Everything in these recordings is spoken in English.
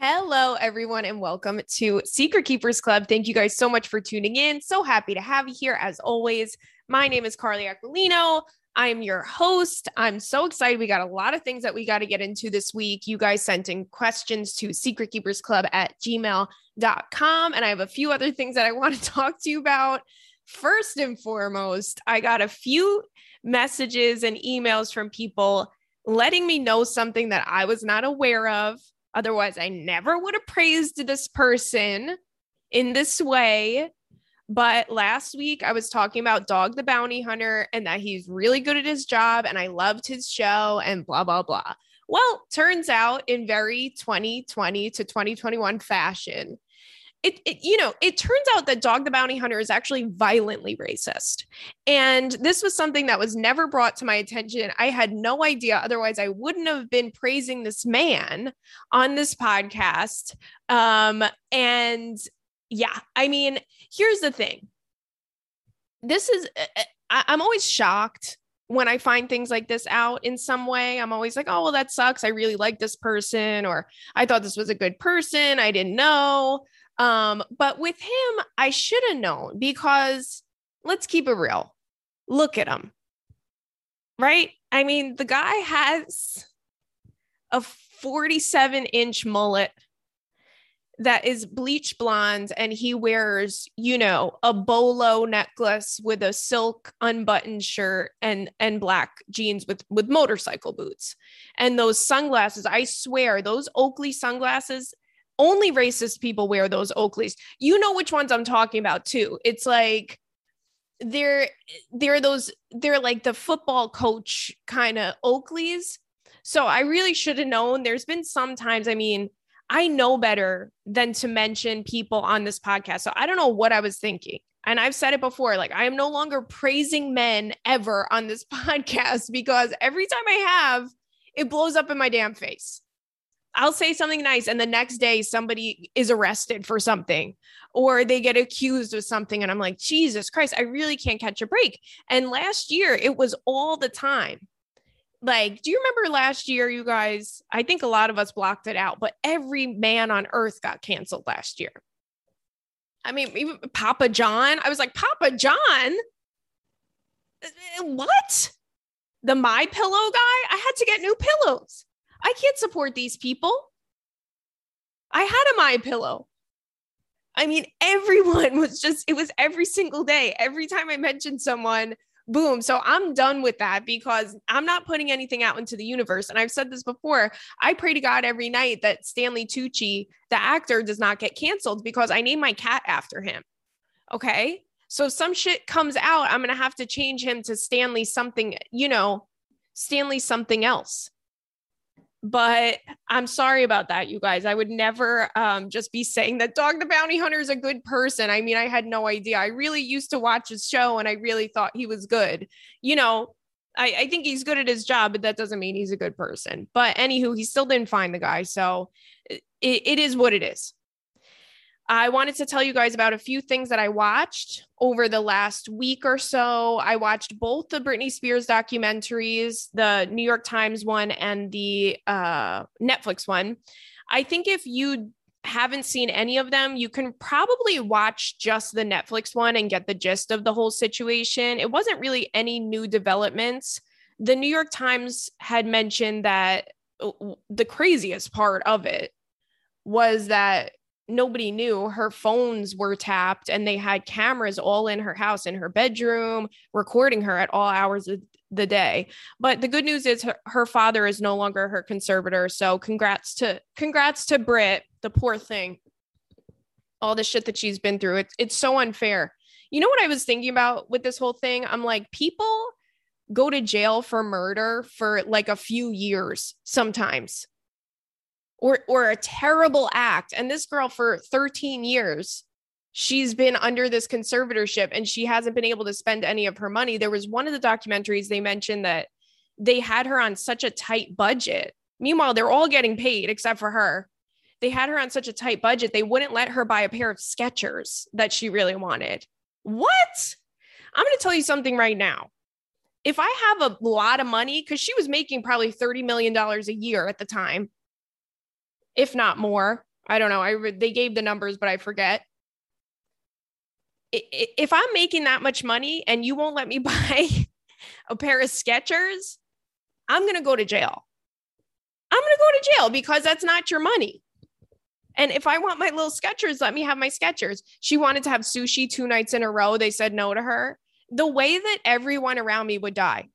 Hello, everyone, and welcome to Secret Keepers Club. Thank you guys so much for tuning in. So happy to have you here as always. My name is Carly Aquilino. I am your host. I'm so excited. We got a lot of things that we got to get into this week. You guys sent in questions to secretkeepersclub at gmail.com. And I have a few other things that I want to talk to you about. First and foremost, I got a few messages and emails from people letting me know something that I was not aware of Otherwise, I never would have praised this person in this way. But last week, I was talking about Dog the Bounty Hunter and that he's really good at his job and I loved his show and blah, blah, blah. Well, turns out in very 2020 to 2021 fashion, it, it, you know it turns out that dog the bounty hunter is actually violently racist and this was something that was never brought to my attention i had no idea otherwise i wouldn't have been praising this man on this podcast um and yeah i mean here's the thing this is uh, uh, I, i'm always shocked when I find things like this out in some way, I'm always like, oh, well, that sucks. I really like this person, or I thought this was a good person. I didn't know. Um, but with him, I should have known because let's keep it real. Look at him. Right? I mean, the guy has a 47 inch mullet that is bleach blonde and he wears you know a bolo necklace with a silk unbuttoned shirt and and black jeans with with motorcycle boots and those sunglasses i swear those oakley sunglasses only racist people wear those Oakleys. You know which ones I'm talking about too. It's like they're they're those they're like the football coach kind of Oakleys. So I really should have known. There's been some times, I mean, I know better than to mention people on this podcast. So I don't know what I was thinking. And I've said it before like, I am no longer praising men ever on this podcast because every time I have, it blows up in my damn face. I'll say something nice and the next day somebody is arrested for something or they get accused of something and I'm like, "Jesus Christ, I really can't catch a break." And last year it was all the time. Like, do you remember last year you guys? I think a lot of us blocked it out, but every man on earth got canceled last year. I mean, even Papa John, I was like, "Papa John? Uh, what?" The my pillow guy, I had to get new pillows. I can't support these people. I had a my pillow. I mean, everyone was just, it was every single day. Every time I mentioned someone, boom. So I'm done with that because I'm not putting anything out into the universe. And I've said this before. I pray to God every night that Stanley Tucci, the actor, does not get canceled because I named my cat after him. Okay. So if some shit comes out, I'm going to have to change him to Stanley something, you know, Stanley something else but I'm sorry about that, you guys. I would never um, just be saying that Dog the Bounty Hunter is a good person. I mean, I had no idea. I really used to watch his show and I really thought he was good. You know, I, I think he's good at his job, but that doesn't mean he's a good person. But anywho, he still didn't find the guy. So it, it is what it is. I wanted to tell you guys about a few things that I watched over the last week or so. I watched both the Britney Spears documentaries, the New York Times one and the uh, Netflix one. I think if you haven't seen any of them, you can probably watch just the Netflix one and get the gist of the whole situation. It wasn't really any new developments. The New York Times had mentioned that uh, the craziest part of it was that nobody knew her phones were tapped and they had cameras all in her house in her bedroom recording her at all hours of the day. But the good news is her, her father is no longer her conservator so congrats to congrats to Brit the poor thing. All the shit that she's been through it's it's so unfair. You know what i was thinking about with this whole thing? I'm like people go to jail for murder for like a few years sometimes or or a terrible act. And this girl for 13 years she's been under this conservatorship and she hasn't been able to spend any of her money. There was one of the documentaries they mentioned that they had her on such a tight budget. Meanwhile they're all getting paid except for her. They had her on such a tight budget they wouldn't let her buy a pair of skechers that she really wanted. What? I'm going to tell you something right now. If i have a lot of money because she was making probably $30 million a year at the time if not more. I don't know. I re- they gave the numbers, but I forget. If I'm making that much money and you won't let me buy a pair of Skechers, I'm going to go to jail. I'm going to go to jail because that's not your money. And if I want my little Skechers, let me have my Skechers. She wanted to have sushi two nights in a row. They said no to her. The way that everyone around me would die.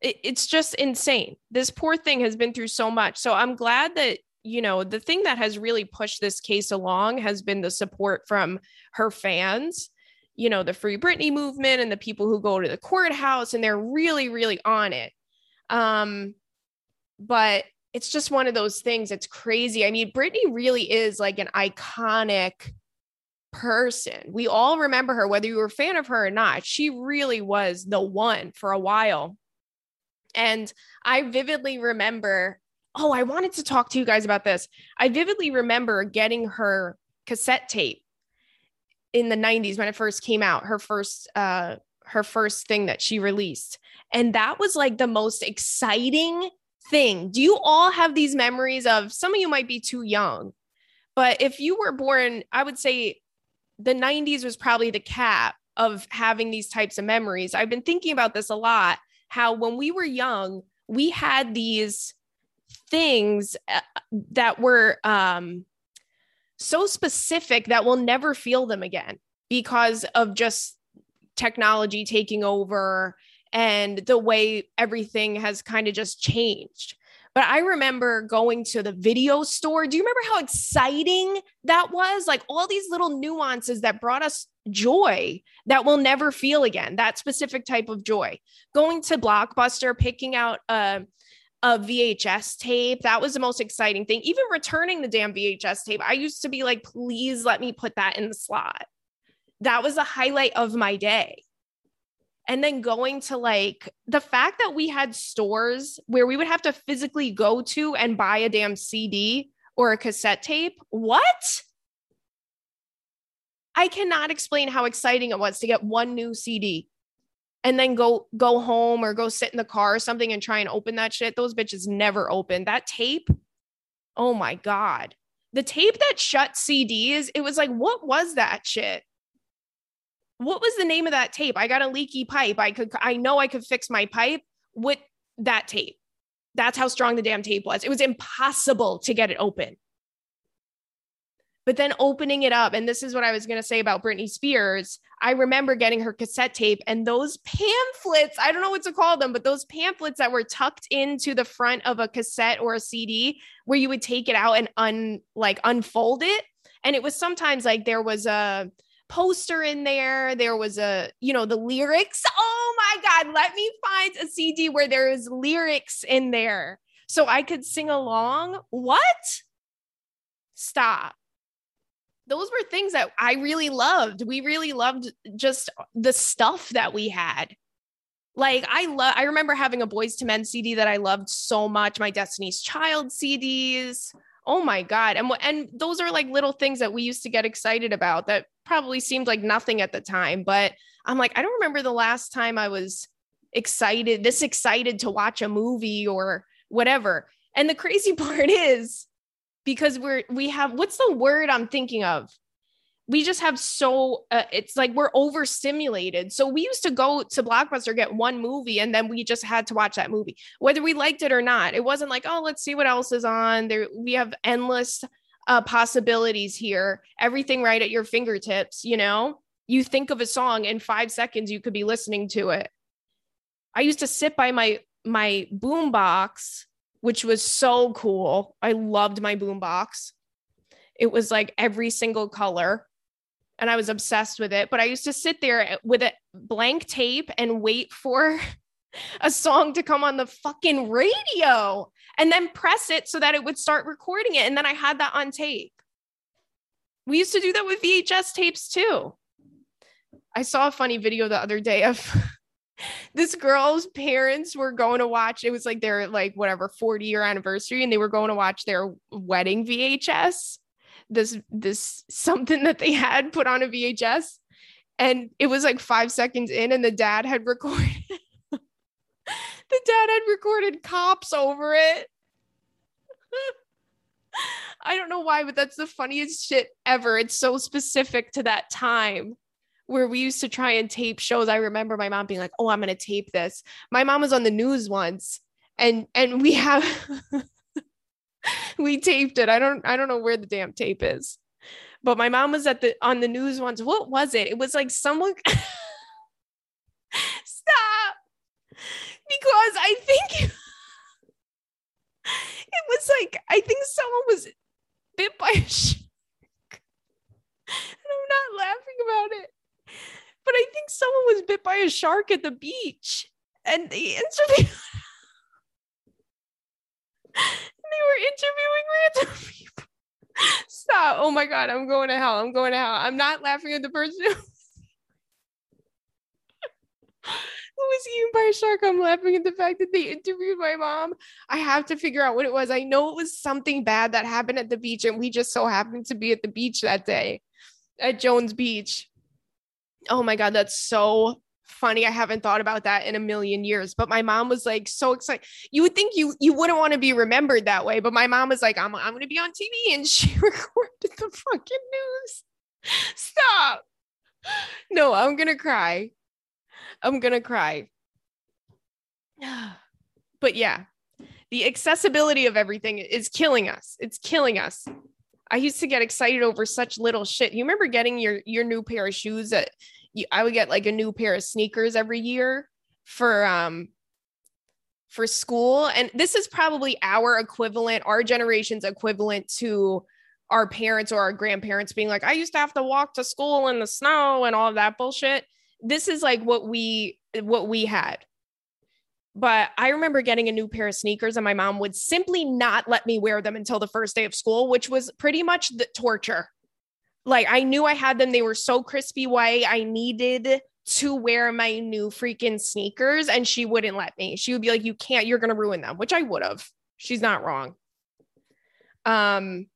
It, it's just insane. This poor thing has been through so much. So I'm glad that, you know, the thing that has really pushed this case along has been the support from her fans, you know, the Free Britney movement and the people who go to the courthouse, and they're really, really on it. Um, but it's just one of those things. It's crazy. I mean, Britney really is like an iconic person. We all remember her, whether you were a fan of her or not. She really was the one for a while. And I vividly remember, oh, I wanted to talk to you guys about this. I vividly remember getting her cassette tape in the 90s when it first came out, her first uh her first thing that she released. And that was like the most exciting thing. Do you all have these memories of some of you might be too young, but if you were born, I would say the 90s was probably the cap of having these types of memories. I've been thinking about this a lot how when we were young, we had these things uh, that were um, so specific that we'll never feel them again because of just technology taking over and the way everything has kind of just changed. But I remember going to the video store. Do you remember how exciting that was? Like all these little nuances that brought us joy that we'll never feel again, that specific type of joy. Going to Blockbuster, picking out a, a VHS tape, that was the most exciting thing. Even returning the damn VHS tape, I used to be like, please let me put that in the slot. That was a highlight of my day and then going to like the fact that we had stores where we would have to physically go to and buy a damn CD or a cassette tape. What? I cannot explain how exciting it was to get one new CD and then go go home or go sit in the car or something and try and open that shit. Those bitches never open. That tape, oh my god. The tape that shut CDs, it was like, what was that shit? what was the name of that tape? I got a leaky pipe. I could, I know I could fix my pipe with that tape. That's how strong the damn tape was. It was impossible to get it open. But then opening it up, and this is what I was going to say about Britney Spears. I remember getting her cassette tape and those pamphlets, I don't know what to call them, but those pamphlets that were tucked into the front of a cassette or a CD where you would take it out and un like unfold it. And it was sometimes like there was a poster in there. There was a, you know, the lyrics. Oh my God, let me find a CD where there is lyrics in there so I could sing along. What? Stop. Those were things that I really loved. We really loved just the stuff that we had. Like I love I remember having a Boyz II Men CD that I loved so much, my Destiny's Child CDs. Oh my god. And and those are like little things that we used to get excited about that probably seemed like nothing at the time, but I'm like, I don't remember the last time I was excited, this excited to watch a movie or whatever. And the crazy part is because we're, we have, what's the word I'm thinking of? We just have so, uh, it's like we're overstimulated. So we used to go to Blockbuster, get one movie, and then we just had to watch that movie, whether we liked it or not. It wasn't like, oh, let's see what else is on. There, we have endless uh, possibilities here, everything right at your fingertips, you know? You think of a song in 5 seconds you could be listening to it. I used to sit by my my boom box, which was so cool. I loved my boom box. It was like every single color and I was obsessed with it, but I used to sit there with a blank tape and wait for a song to come on the fucking radio and then press it so that it would start recording it. And then I had that on tape. We used to do that with VHS tapes too. I saw a funny video the other day of this girl's parents were going to watch it was like their like whatever 40 year anniversary and they were going to watch their wedding VHS this this something that they had put on a VHS and it was like 5 seconds in and the dad had recorded the dad had recorded cops over it. I don't know why, but that's the funniest shit ever. It's so specific to that time where we used to try and tape shows. I remember my mom being like, "Oh, I'm going to tape this." My mom was on the news once and and we have we taped it. I don't I don't know where the damn tape is. But my mom was at the on the news once. What was it? It was like someone Stop. Because I think it was like I think someone was bit by a shark. And I'm not laughing about it. But I think someone was bit by a shark at the beach. And the interview they were interviewing random people. Stop. Oh my God. I'm going to hell. I'm going to hell. I'm not laughing at the person who was eaten by a shark. I'm laughing at the fact that they interviewed my mom. I have to figure out what it was. I know it was something bad that happened at the beach, and we just so happened to be at the beach that day at Jones Beach. Oh my God, that's so funny. I haven't thought about that in a million years. But my mom was like so excited. You would think you you wouldn't want to be remembered that way, but my mom was like, I'm I'm gonna be on TV, and she recorded the fucking news. Stop. No, I'm gonna cry. I'm gonna cry. But yeah, the accessibility of everything is killing us. It's killing us. I used to get excited over such little shit. You remember getting your your new pair of shoes at I would get like a new pair of sneakers every year for um for school? And this is probably our equivalent our generation's equivalent to our parents or our grandparents being like I used to have to walk to school in the snow and all of that bullshit. This is like what we what we had but I remember getting a new pair of sneakers and my mom would simply not let me wear them until the first day of school which was pretty much the torture like I knew I had them. They were so crispy white. I needed to wear my new freaking sneakers and she wouldn't let me. She would be like, You can't, you're gonna ruin them, which I would have. She's not wrong. Um,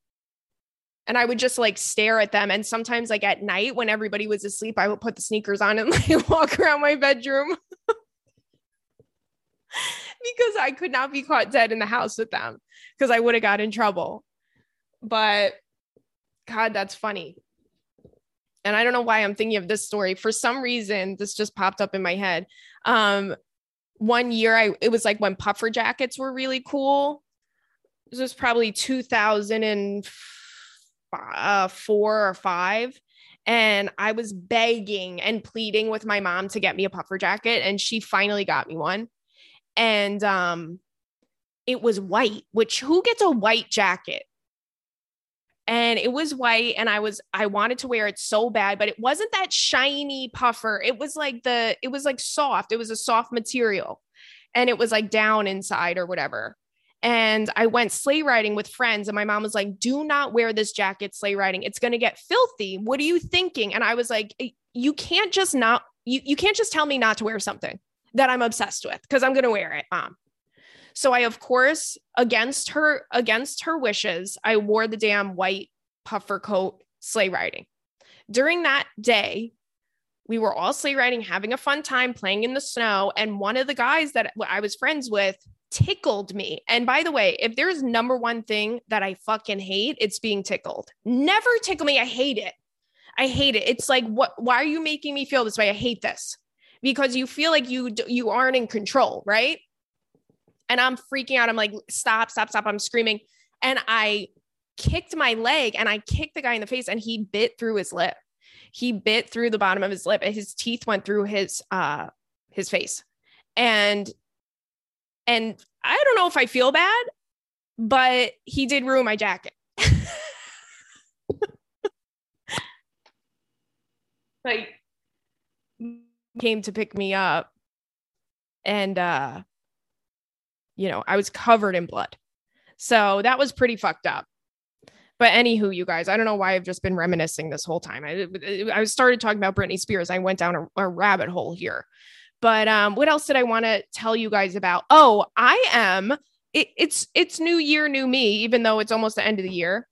and I would just like stare at them. And sometimes, like at night when everybody was asleep, I would put the sneakers on and like walk around my bedroom because I could not be caught dead in the house with them because I would have got in trouble. But God, that's funny. And I don't know why I'm thinking of this story. For some reason, this just popped up in my head. Um, one year, I it was like when puffer jackets were really cool. This was probably 2004 uh, or five. And I was begging and pleading with my mom to get me a puffer jacket. And she finally got me one. And um, it was white, which who gets a white jacket? and it was white and i was i wanted to wear it so bad but it wasn't that shiny puffer. It was like the it was like soft. It was a soft material and it was like down inside or whatever. And i went sleigh riding with friends and my mom was like do not wear this jacket sleigh riding. It's going to get filthy. What are you thinking? And i was like you can't just not you, you can't just tell me not to wear something that i'm obsessed with because i'm going to wear it mom so I, of course, against her against her wishes, I wore the damn white puffer coat sleigh riding. During that day, we were all sleigh riding, having a fun time playing in the snow. And one of the guys that I was friends with tickled me. And by the way, if there's number one thing that I fucking hate, it's being tickled. Never tickle me. I hate it. I hate it. It's like, what? Why are you making me feel this way? I hate this because you feel like you you aren't in control, right? and I'm freaking out. I'm like, stop, stop, stop. I'm screaming. And I kicked my leg and I kicked the guy in the face and he bit through his lip. He bit through the bottom of his lip and his teeth went through his uh his face. And and I don't know if I feel bad, but he did ruin my jacket. like came to pick me up and uh you know, I was covered in blood. So that was pretty fucked up. But anywho, you guys, I don't know why I've just been reminiscing this whole time. I, I started talking about Britney Spears. I went down a, a rabbit hole here. But um, what else did I want to tell you guys about? Oh, I am. It, it's it's new year, new me. Even though it's almost the end of the year,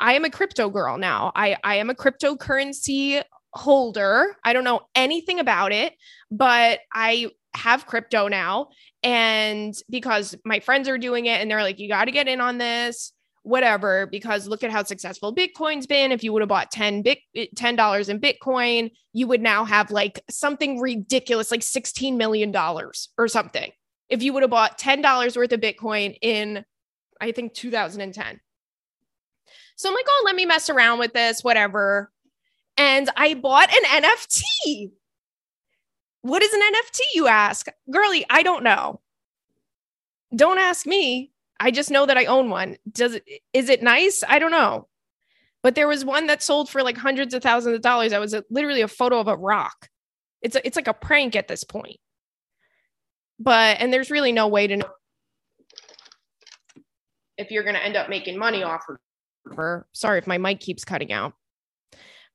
I am a crypto girl now. I I am a cryptocurrency holder. I don't know anything about it, but I have crypto now and because my friends are doing it and they're like, you got to get in on this. whatever, because look at how successful Bitcoin's been. If you would have bought 10 bit eh, $10 in Bitcoin, you would now have like something ridiculous, like $16 million or something. If you would have bought $10 worth of Bitcoin in, I think 2010. So I'm like, oh, let me mess around with this, whatever. And I bought an NFT. What is an NFT, you ask? Girly, I don't know. Don't ask me. I just know that I own one. Does it is it nice? I don't know. But there was one that sold for like hundreds of thousands of dollars. That was a, literally a photo of a rock. It's a, it's like a prank at this point. But and there's really no way to know if you're going to end up making money off of her. Sorry if my mic keeps cutting out.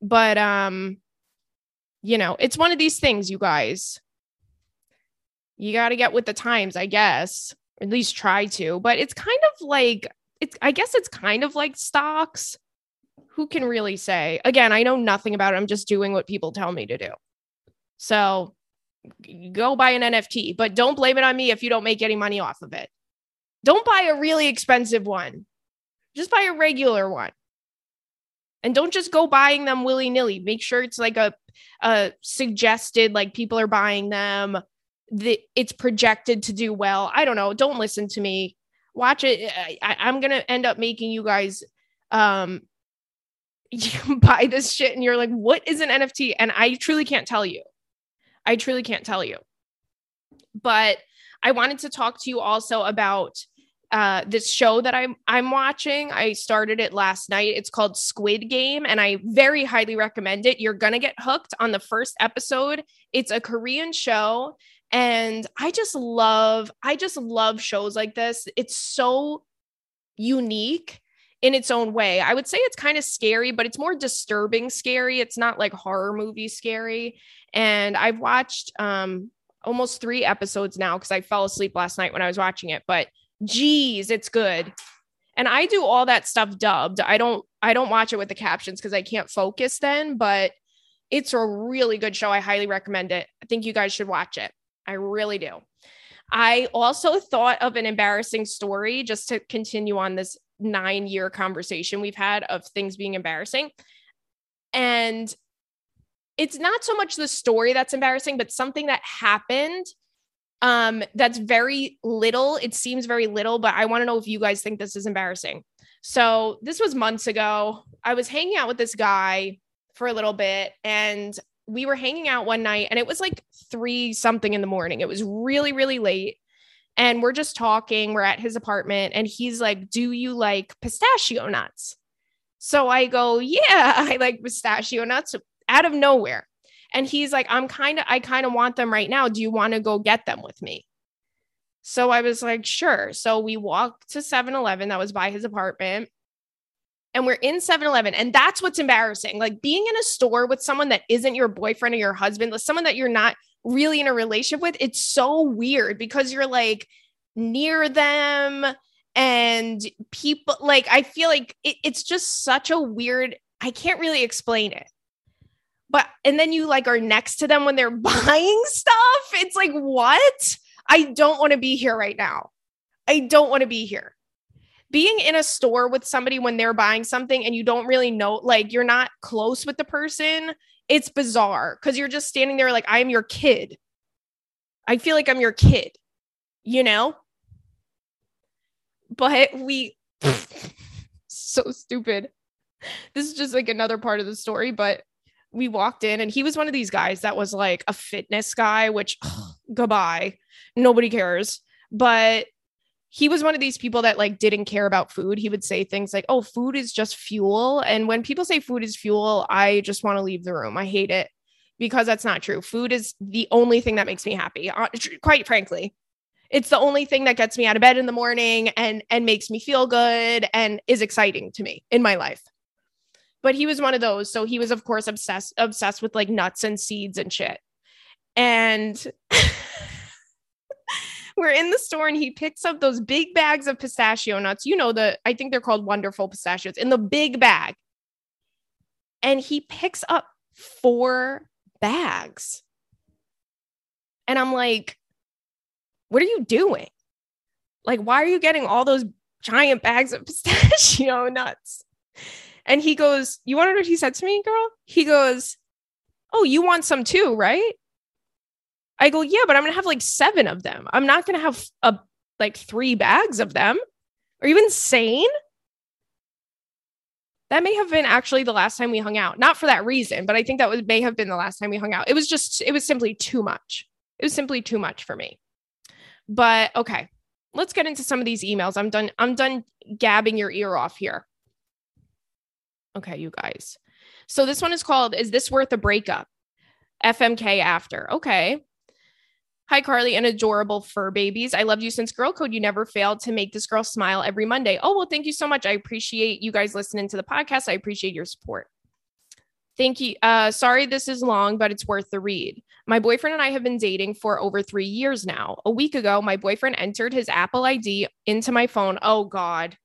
But um you know, it's one of these things, you guys. You got to get with the times, I guess at least try to. But it's kind of like it's I guess it's kind of like stocks. Who can really say? Again, I know nothing about it. I'm just doing what people tell me to do. So go buy an NFT, but don't blame it on me if you don't make any money off of it. Don't buy a really expensive one. Just buy a regular one. And don't just go buying them willy nilly. Make sure it's like a, a suggested, like people are buying them the it's projected to do well. I don't know. Don't listen to me. Watch it. I, I'm gonna end up making you guys um buy this shit and you're like, what is an NFT? And I truly can't tell you. I truly can't tell you. But I wanted to talk to you also about uh, this show that I'm I'm watching. I started it last night. It's called Squid Game, and I very highly recommend it. You're gonna get hooked on the first episode. It's a Korean show, and I just love, I just love shows like this. It's so unique in its own way. I would say it's kind of scary, but it's more disturbing scary. It's not like horror movie scary. And I've watched um almost 3 episodes now cuz I fell asleep last night when I was watching it, but geez, it's good. And I do all that stuff dubbed. I don't I don't watch it with the captions cuz I can't focus then, but it's a really good show. I highly recommend it. I think you guys should watch it. I really do. I also thought of an embarrassing story just to continue on this nine year conversation we've had of things being embarrassing. And it's not so much the story that's embarrassing, but something that happened um that's very little it seems very little but i want to know if you guys think this is embarrassing so this was months ago i was hanging out with this guy for a little bit and we were hanging out one night and it was like three something in the morning. It was really, really late. And we're just talking. We're at his apartment and he's like, Do you like pistachio nuts? So I go, Yeah, I like pistachio nuts out of nowhere. And he's like, I'm kind of, I kind of want them right now. Do you want to go get them with me? So I was like, Sure. So we walked to 7 Eleven that was by his apartment and we're in 7-Eleven and that's what's embarrassing. Like being in a store with someone that isn't your boyfriend or your husband, someone that you're not really in a relationship with, it's so weird because you're like near them and people like I feel like it, it's just such a weird I can't really explain it. But and then you like are next to them when they're buying stuff. It's like what? I don't want to be here right now. I don't want to be here being in a store with somebody when they're buying something and you don't really know, like you're not close with the person, it's bizarre because you're just standing there like, I am your kid. I feel like I'm your kid, you know? But we, so stupid. This is just like another part of the story, but we walked in and he was one of these guys that was like a fitness guy, which goodbye, nobody cares. But he was one of these people that like didn't care about food. He would say things like, "Oh, food is just fuel." And when people say food is fuel, I just want to leave the room. I hate it because that's not true. Food is the only thing that makes me happy. Uh, quite frankly, it's the only thing that gets me out of bed in the morning and and makes me feel good and is exciting to me in my life. But he was one of those. So he was of course obsessed obsessed with like nuts and seeds and shit. And we're in the store and he picks up those big bags of pistachio nuts. You know, the I think they're called wonderful pistachios in the big bag. And he picks up four bags. And I'm like, what are you doing? Like, why are you getting all those giant bags of pistachio nuts. And he goes, You want to know what he said to me, girl? He goes, Oh, you want some too, right? I go, Yeah, but I'm going to have like seven of them. I'm not going to have a like three bags of them. Are you insane? That may have been actually the last time we hung out. Not for that reason, but I think that was may have been the last time we hung out. It was just, it was simply too much. It was simply too much for me. But okay, let's get into some of these emails. I'm done. I'm done gabbing your ear off here. Okay, you guys. So this one is called Is This Worth a Breakup? FMK After. Okay. Hi, Carly and adorable fur babies. I loved you since Girl Code. You never failed to make this girl smile every Monday. Oh, well, thank you so much. I appreciate you guys listening to the podcast. I appreciate your support. Thank you. Uh, sorry, this is long, but it's worth the read. My boyfriend and I have been dating for over three years now. A week ago, my boyfriend entered his Apple ID into my phone. Oh, God.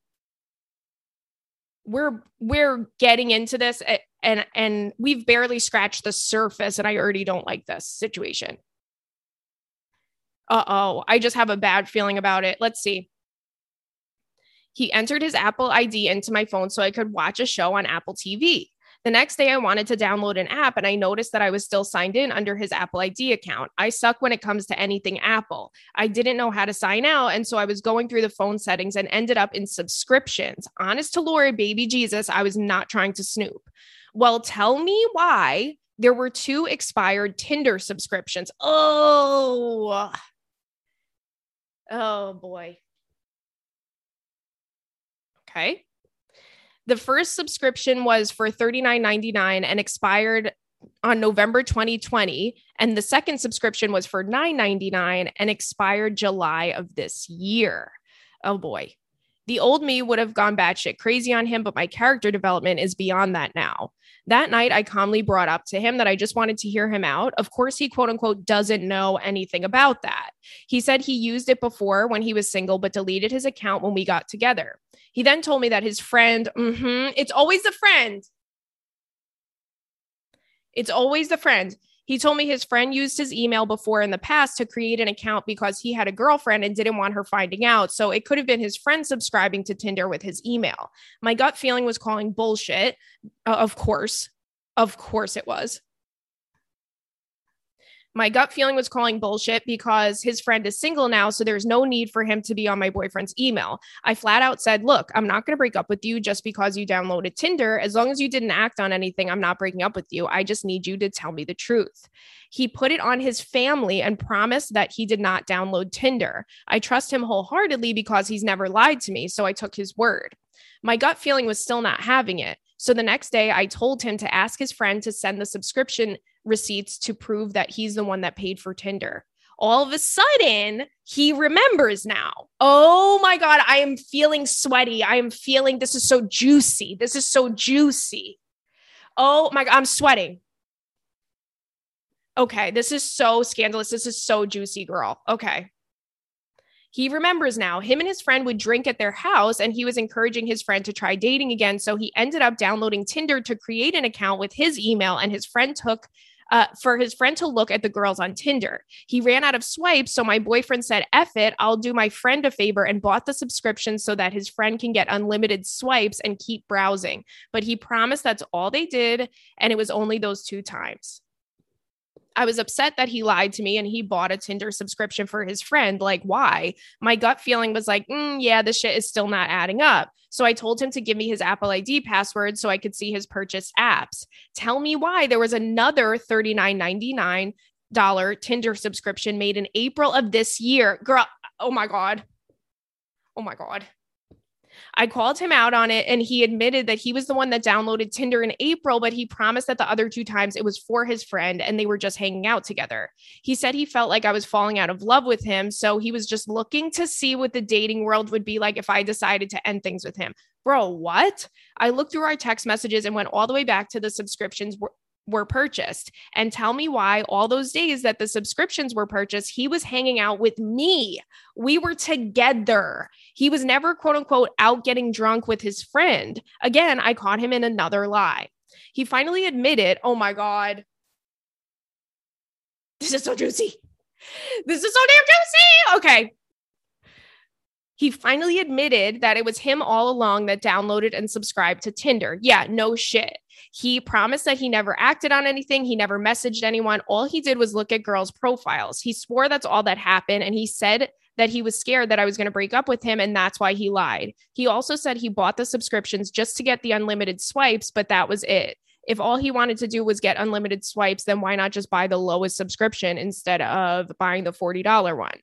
We're we're getting into this and and we've barely scratched the surface and I already don't like this situation uh oh, I just have a bad feeling about it. Let's see. He entered his Apple ID into my phone so I could watch a show on Apple TV. The next day, I wanted to download an app and I noticed that I was still signed in under his Apple ID account. I suck when it comes to anything Apple. I didn't know how to sign out. And so I was going through the phone settings and ended up in subscriptions. Honest to Lori, baby Jesus, I was not trying to snoop. Well, tell me why there were two expired Tinder subscriptions. Oh, Oh boy. Okay. The first subscription was for $39.99 and expired on November 2020. And the second subscription was for $9.99 and expired July of this year. Oh boy. The old me would have gone batshit crazy on him, but my character development is beyond that now. That night, I calmly brought up to him that I just wanted to hear him out. Of course, he quote unquote doesn't know anything about that. He said he used it before when he was single, but deleted his account when we got together. He then told me that his friend, mm-hmm, it's always the friend. It's always the friend. He told me his friend used his email before in the past to create an account because he had a girlfriend and didn't want her finding out. So it could have been his friend subscribing to Tinder with his email. My gut feeling was calling bullshit. Uh, of course. Of course it was. My gut feeling was calling bullshit because his friend is single now, so there's no need for him to be on my boyfriend's email. I flat out said, Look, I'm not going to break up with you just because you downloaded Tinder. As long as you didn't act on anything, I'm not breaking up with you. I just need you to tell me the truth. He put it on his family and promised that he did not download Tinder. I trust him wholeheartedly because he's never lied to me, so I took his word. My gut feeling was still not having it. So the next day, I told him to ask his friend to send the subscription receipts to prove that he's the one that paid for Tinder. All of a sudden, he remembers now. Oh my God, I am feeling sweaty. I am feeling this is so juicy. This is so juicy. Oh my God, I'm sweating. Okay, this is so scandalous. This is so juicy, girl. Okay. He remembers now him and his friend would drink at their house, and he was encouraging his friend to try dating again. So he ended up downloading Tinder to create an account with his email, and his friend took uh, for his friend to look at the girls on Tinder. He ran out of swipes, so my boyfriend said, F it, I'll do my friend a favor and bought the subscription so that his friend can get unlimited swipes and keep browsing. But he promised that's all they did, and it was only those two times. I was upset that he lied to me and he bought a Tinder subscription for his friend. Like, why? My gut feeling was like, mm, yeah, this shit is still not adding up. So I told him to give me his Apple ID password so I could see his purchased apps. Tell me why there was another $39.99 Tinder subscription made in April of this year. Girl, oh my God. Oh my God. I called him out on it and he admitted that he was the one that downloaded Tinder in April, but he promised that the other two times it was for his friend and they were just hanging out together. He said he felt like I was falling out of love with him. So he was just looking to see what the dating world would be like if I decided to end things with him. Bro, what? I looked through our text messages and went all the way back to the subscriptions were purchased and tell me why all those days that the subscriptions were purchased, he was hanging out with me. We were together. He was never, quote unquote, out getting drunk with his friend. Again, I caught him in another lie. He finally admitted, oh my God, this is so juicy. This is so damn juicy. Okay. He finally admitted that it was him all along that downloaded and subscribed to Tinder. Yeah, no shit. He promised that he never acted on anything. He never messaged anyone. All he did was look at girls' profiles. He swore that's all that happened. And he said that he was scared that I was going to break up with him. And that's why he lied. He also said he bought the subscriptions just to get the unlimited swipes, but that was it. If all he wanted to do was get unlimited swipes, then why not just buy the lowest subscription instead of buying the $40 one?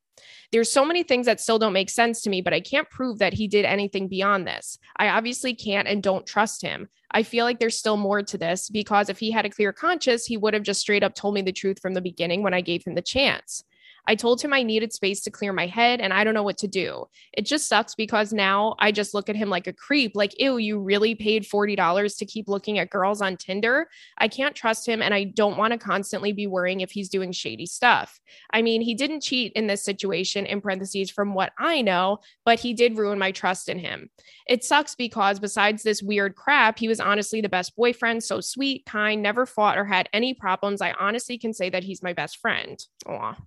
There's so many things that still don't make sense to me, but I can't prove that he did anything beyond this. I obviously can't and don't trust him. I feel like there's still more to this because if he had a clear conscience, he would have just straight up told me the truth from the beginning when I gave him the chance. I told him I needed space to clear my head and I don't know what to do. It just sucks because now I just look at him like a creep, like, ew, you really paid $40 to keep looking at girls on Tinder. I can't trust him and I don't want to constantly be worrying if he's doing shady stuff. I mean, he didn't cheat in this situation, in parentheses, from what I know, but he did ruin my trust in him. It sucks because besides this weird crap, he was honestly the best boyfriend, so sweet, kind, never fought or had any problems. I honestly can say that he's my best friend. Aw.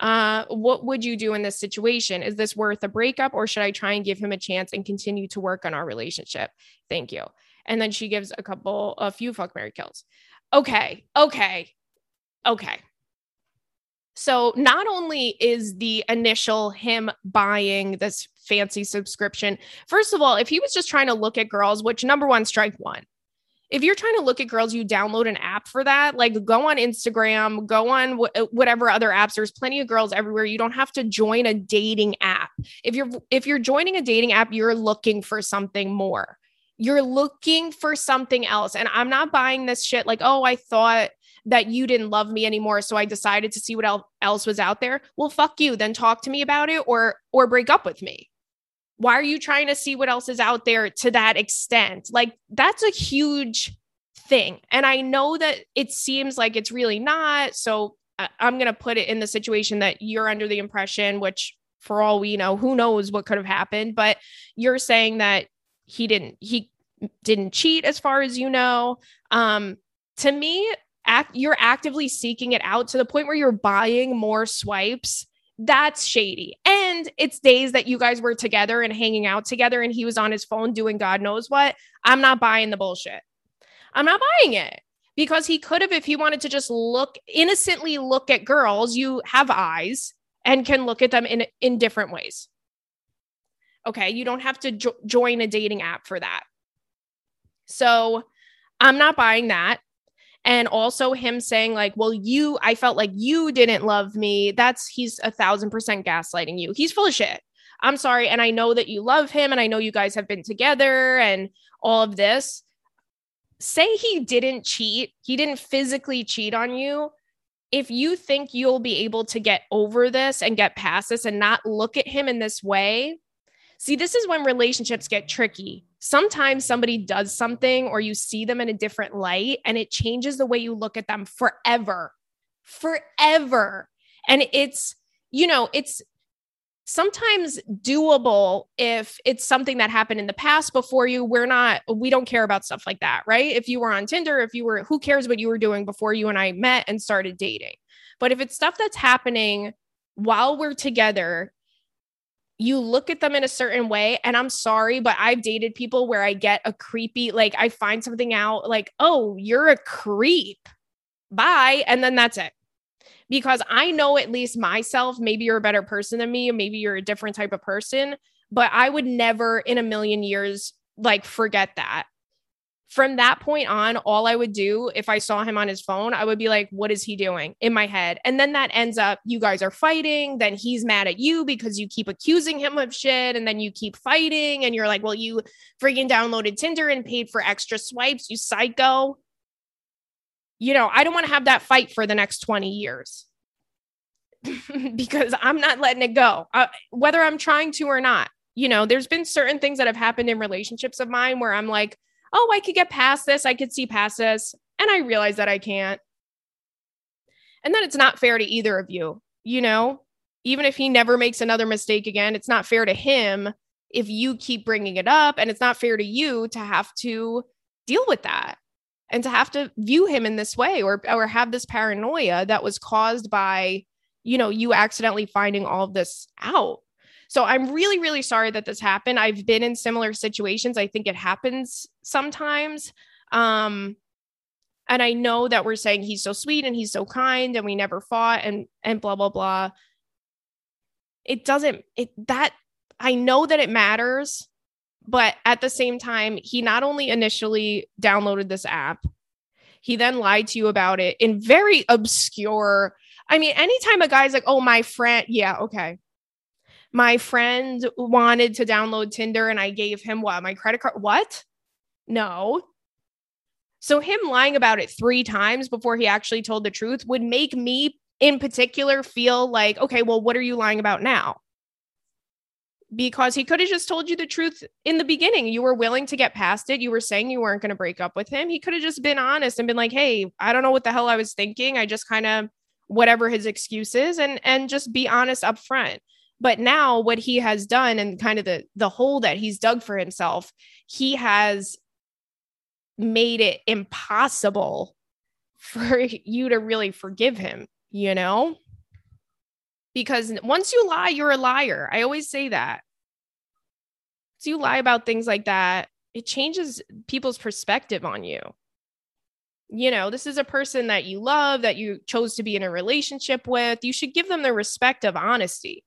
Uh, what would you do in this situation? Is this worth a breakup or should I try and give him a chance and continue to work on our relationship? Thank you. And then she gives a couple, a few fuck Mary kills. Okay. Okay. Okay. So not only is the initial him buying this fancy subscription, first of all, if he was just trying to look at girls, which number one, strike one, if you're trying to look at girls, you download an app for that. Like go on Instagram, go on wh- uh, whatever other apps. There's plenty of girls everywhere. You don't have to join a dating app. If you're if you're joining a dating app, you're looking for something more. You're looking for something else. And I'm not buying this shit like, "Oh, I thought that you didn't love me anymore, so I decided to see what else was out there." Well, fuck you. Then talk to me about it or or break up with me why are you trying to see what else is out there to that extent? Like, that's a huge thing. And I know that it seems like it's really not. So I'm going to put it in the situation that you're under the impression, which for all we know, who knows what could have happened, but you're saying that he didn't, he didn't cheat as far as you know. Um, to me, act, you're actively seeking it out to the point where you're buying more swipes that's shady. And it's days that you guys were together and hanging out together and he was on his phone doing God knows what. I'm not buying the bullshit. I'm not buying it because he could have, if he wanted to just look innocently look at girls, you have eyes and can look at them in, in different ways. Okay. You don't have to jo- join a dating app for that. So I'm not buying that and also him saying like well you i felt like you didn't love me. That's he's a thousand percent gaslighting you. He's full of shit. I'm sorry and i know that you love him and i know you guys have been together and all of this. Say he didn't cheat he didn't physically cheat on you. If you think you'll be able to get over this and get past this and not look at him in this way see this is when relationships get tricky sometimes somebody does something or you see them in a different light and it changes the way you look at them forever. Forever. And it's, you know, it's sometimes doable if it's something that happened in the past before you. We're not, we don't care about stuff like that, right? If you were on Tinder, if you were, who cares what you were doing before you and I met and started dating? But if it's stuff that's happening while we're together you look at them in a certain way and i'm sorry but i've dated people where i get a creepy like i find something out like oh you're a creep. Bye and then that's it. Because i know at least myself maybe you're a better person than me maybe you're a different type of person but i would never in a million years like forget that from that point on, all I would do if I saw him on his phone, I would be like, what is he doing in my head? And then that ends up, you guys are fighting. Then he's mad at you because you keep accusing him of shit. And then you keep fighting. And you're like, well, you freaking downloaded Tinder and paid for extra swipes, you psycho. You know, I don't want to have that fight for the next 20 years because I'm not letting it go, uh, whether I'm trying to or not. You know, there's been certain things that have happened in relationships of mine where I'm like, oh, I could get past this. I could see past this. And I realize that I can't. And then it's not fair to either of you, you know? Even if he never makes another mistake again, it's not fair to him if you keep bringing it up. And it's not fair to you to have to deal with that and to have to view him in this way or, or have this paranoia that was caused by, you know, you accidentally finding all this out. So I'm really, really sorry that this happened. I've been in similar situations. I think it happens sometimes. Um, and I know that we're saying he's so sweet and he's so kind and we never fought and and blah blah blah. It doesn't it that I know that it matters, but at the same time, he not only initially downloaded this app, he then lied to you about it in very obscure. I mean, anytime a guy's like, "Oh, my friend," yeah, okay my friend wanted to download Tinder and I gave him what? My credit card? What? No. So, him lying about it three times before he actually told the truth would make me, in particular, feel like, okay, well, what are you lying about now? Because he could have just told you the truth in the beginning. You were willing to get past it. You were saying you weren't going to break up with him. He could have just been honest and been like, hey, I don't know what the hell I was thinking. I just kind of, whatever his excuse is, and and just be honest up front but now what he has done and kind of the the hole that he's dug for himself he has made it impossible for you to really forgive him you know? Because once you lie you're a liar. I always say that. So you lie about things like that it changes people's perspective on you. You know, this is a person that you love, that you chose to be in a relationship with. You should give them the respect of honesty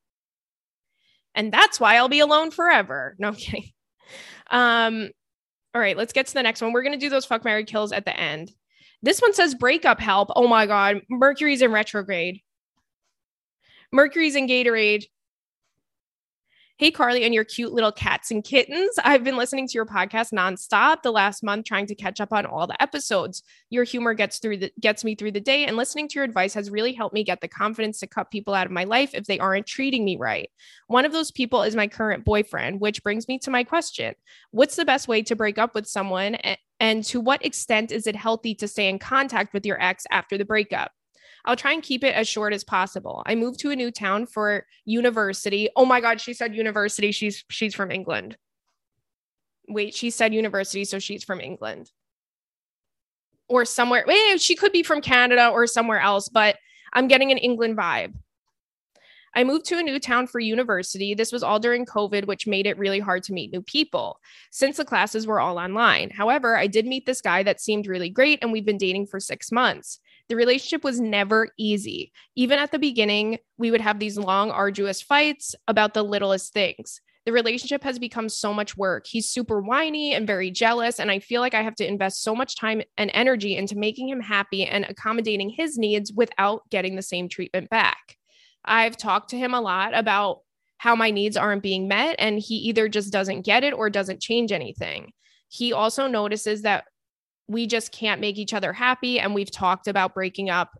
and that's why I'll be alone forever. No, I'm kidding. Um, all right, let's get to the next one. We're gonna do those fuck Mary kills at the end. This one says breakup help. Oh my god, Mercury's in retrograde. Mercury's in Gatorade. Hey, Carly, and your cute little cats and kittens. I've been listening to your podcast nonstop the last month, trying to catch up on all the episodes. Your humor gets through the gets me through the day, and listening to your advice has really helped me get the confidence to cut people out of my life if they aren't treating me right. One of those people is my current boyfriend, which brings me to my question: What's the best way to break up with someone, and to what extent is it healthy to stay in contact with your ex after the breakup? I'll try and keep it as short as possible. I moved to a new town for university. Oh my god, she said university. She's she's from England. Wait, she said university, so she's from England. Or somewhere. Wait, she could be from Canada or somewhere else, but I'm getting an England vibe. I moved to a new town for university. This was all during COVID, which made it really hard to meet new people since the classes were all online. However, I did meet this guy that seemed really great, and we've been dating for six months. The relationship was never easy. Even at the beginning, we would have these long, arduous fights about the littlest things. The relationship has become so much work. He's super whiny and very jealous. And I feel like I have to invest so much time and energy into making him happy and accommodating his needs without getting the same treatment back. I've talked to him a lot about how my needs aren't being met, and he either just doesn't get it or doesn't change anything. He also notices that we just can't make each other happy. And we've talked about breaking up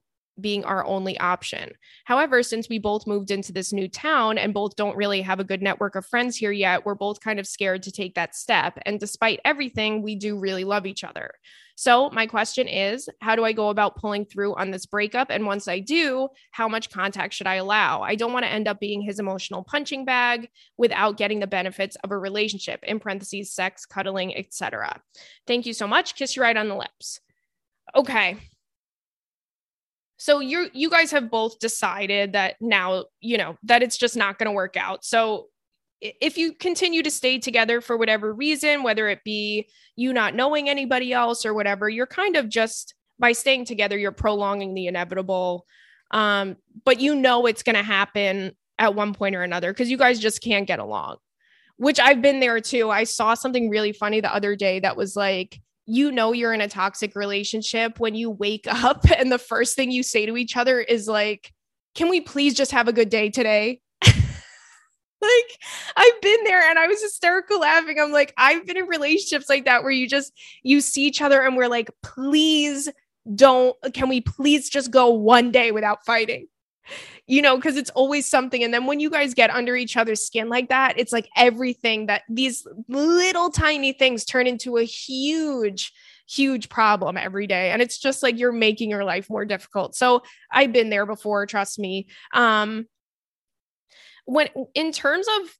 being our only option. However, since we both moved into this new town and both don't really have a good network of friends here yet, we're both kind of scared to take that step. And despite everything, we do really love each other. So, my question is how do I go about pulling through on this breakup? And once I do, how much contact should I allow? I don't want to end up being his emotional punching bag without getting the benefits of a relationship, in parentheses, sex, cuddling, etc. Thank you so much. Kiss you right on the lips. Okay. So you you guys have both decided that now, you know, that it's just not going to work out. So if you continue to stay together for whatever reason, whether it be you not knowing anybody else or whatever, you're kind of just by staying together, you're prolonging the inevitable. Um, but you know it's going to happen at one point or another because you guys just can't get along, which I've been there too. I saw something really funny the other day that was like, you know, you're in a toxic relationship when you wake up and the first thing you say to each other is like, can we please just have a good day today? Like I've been there and I was hysterical laughing. I'm like, I've been in relationships like that where you just you see each other and we're like, please don't can we please just go one day without fighting? You know, because it's always something. And then when you guys get under each other's skin like that, it's like everything that these little tiny things turn into a huge huge problem every day and it's just like you're making your life more difficult so i've been there before trust me um when in terms of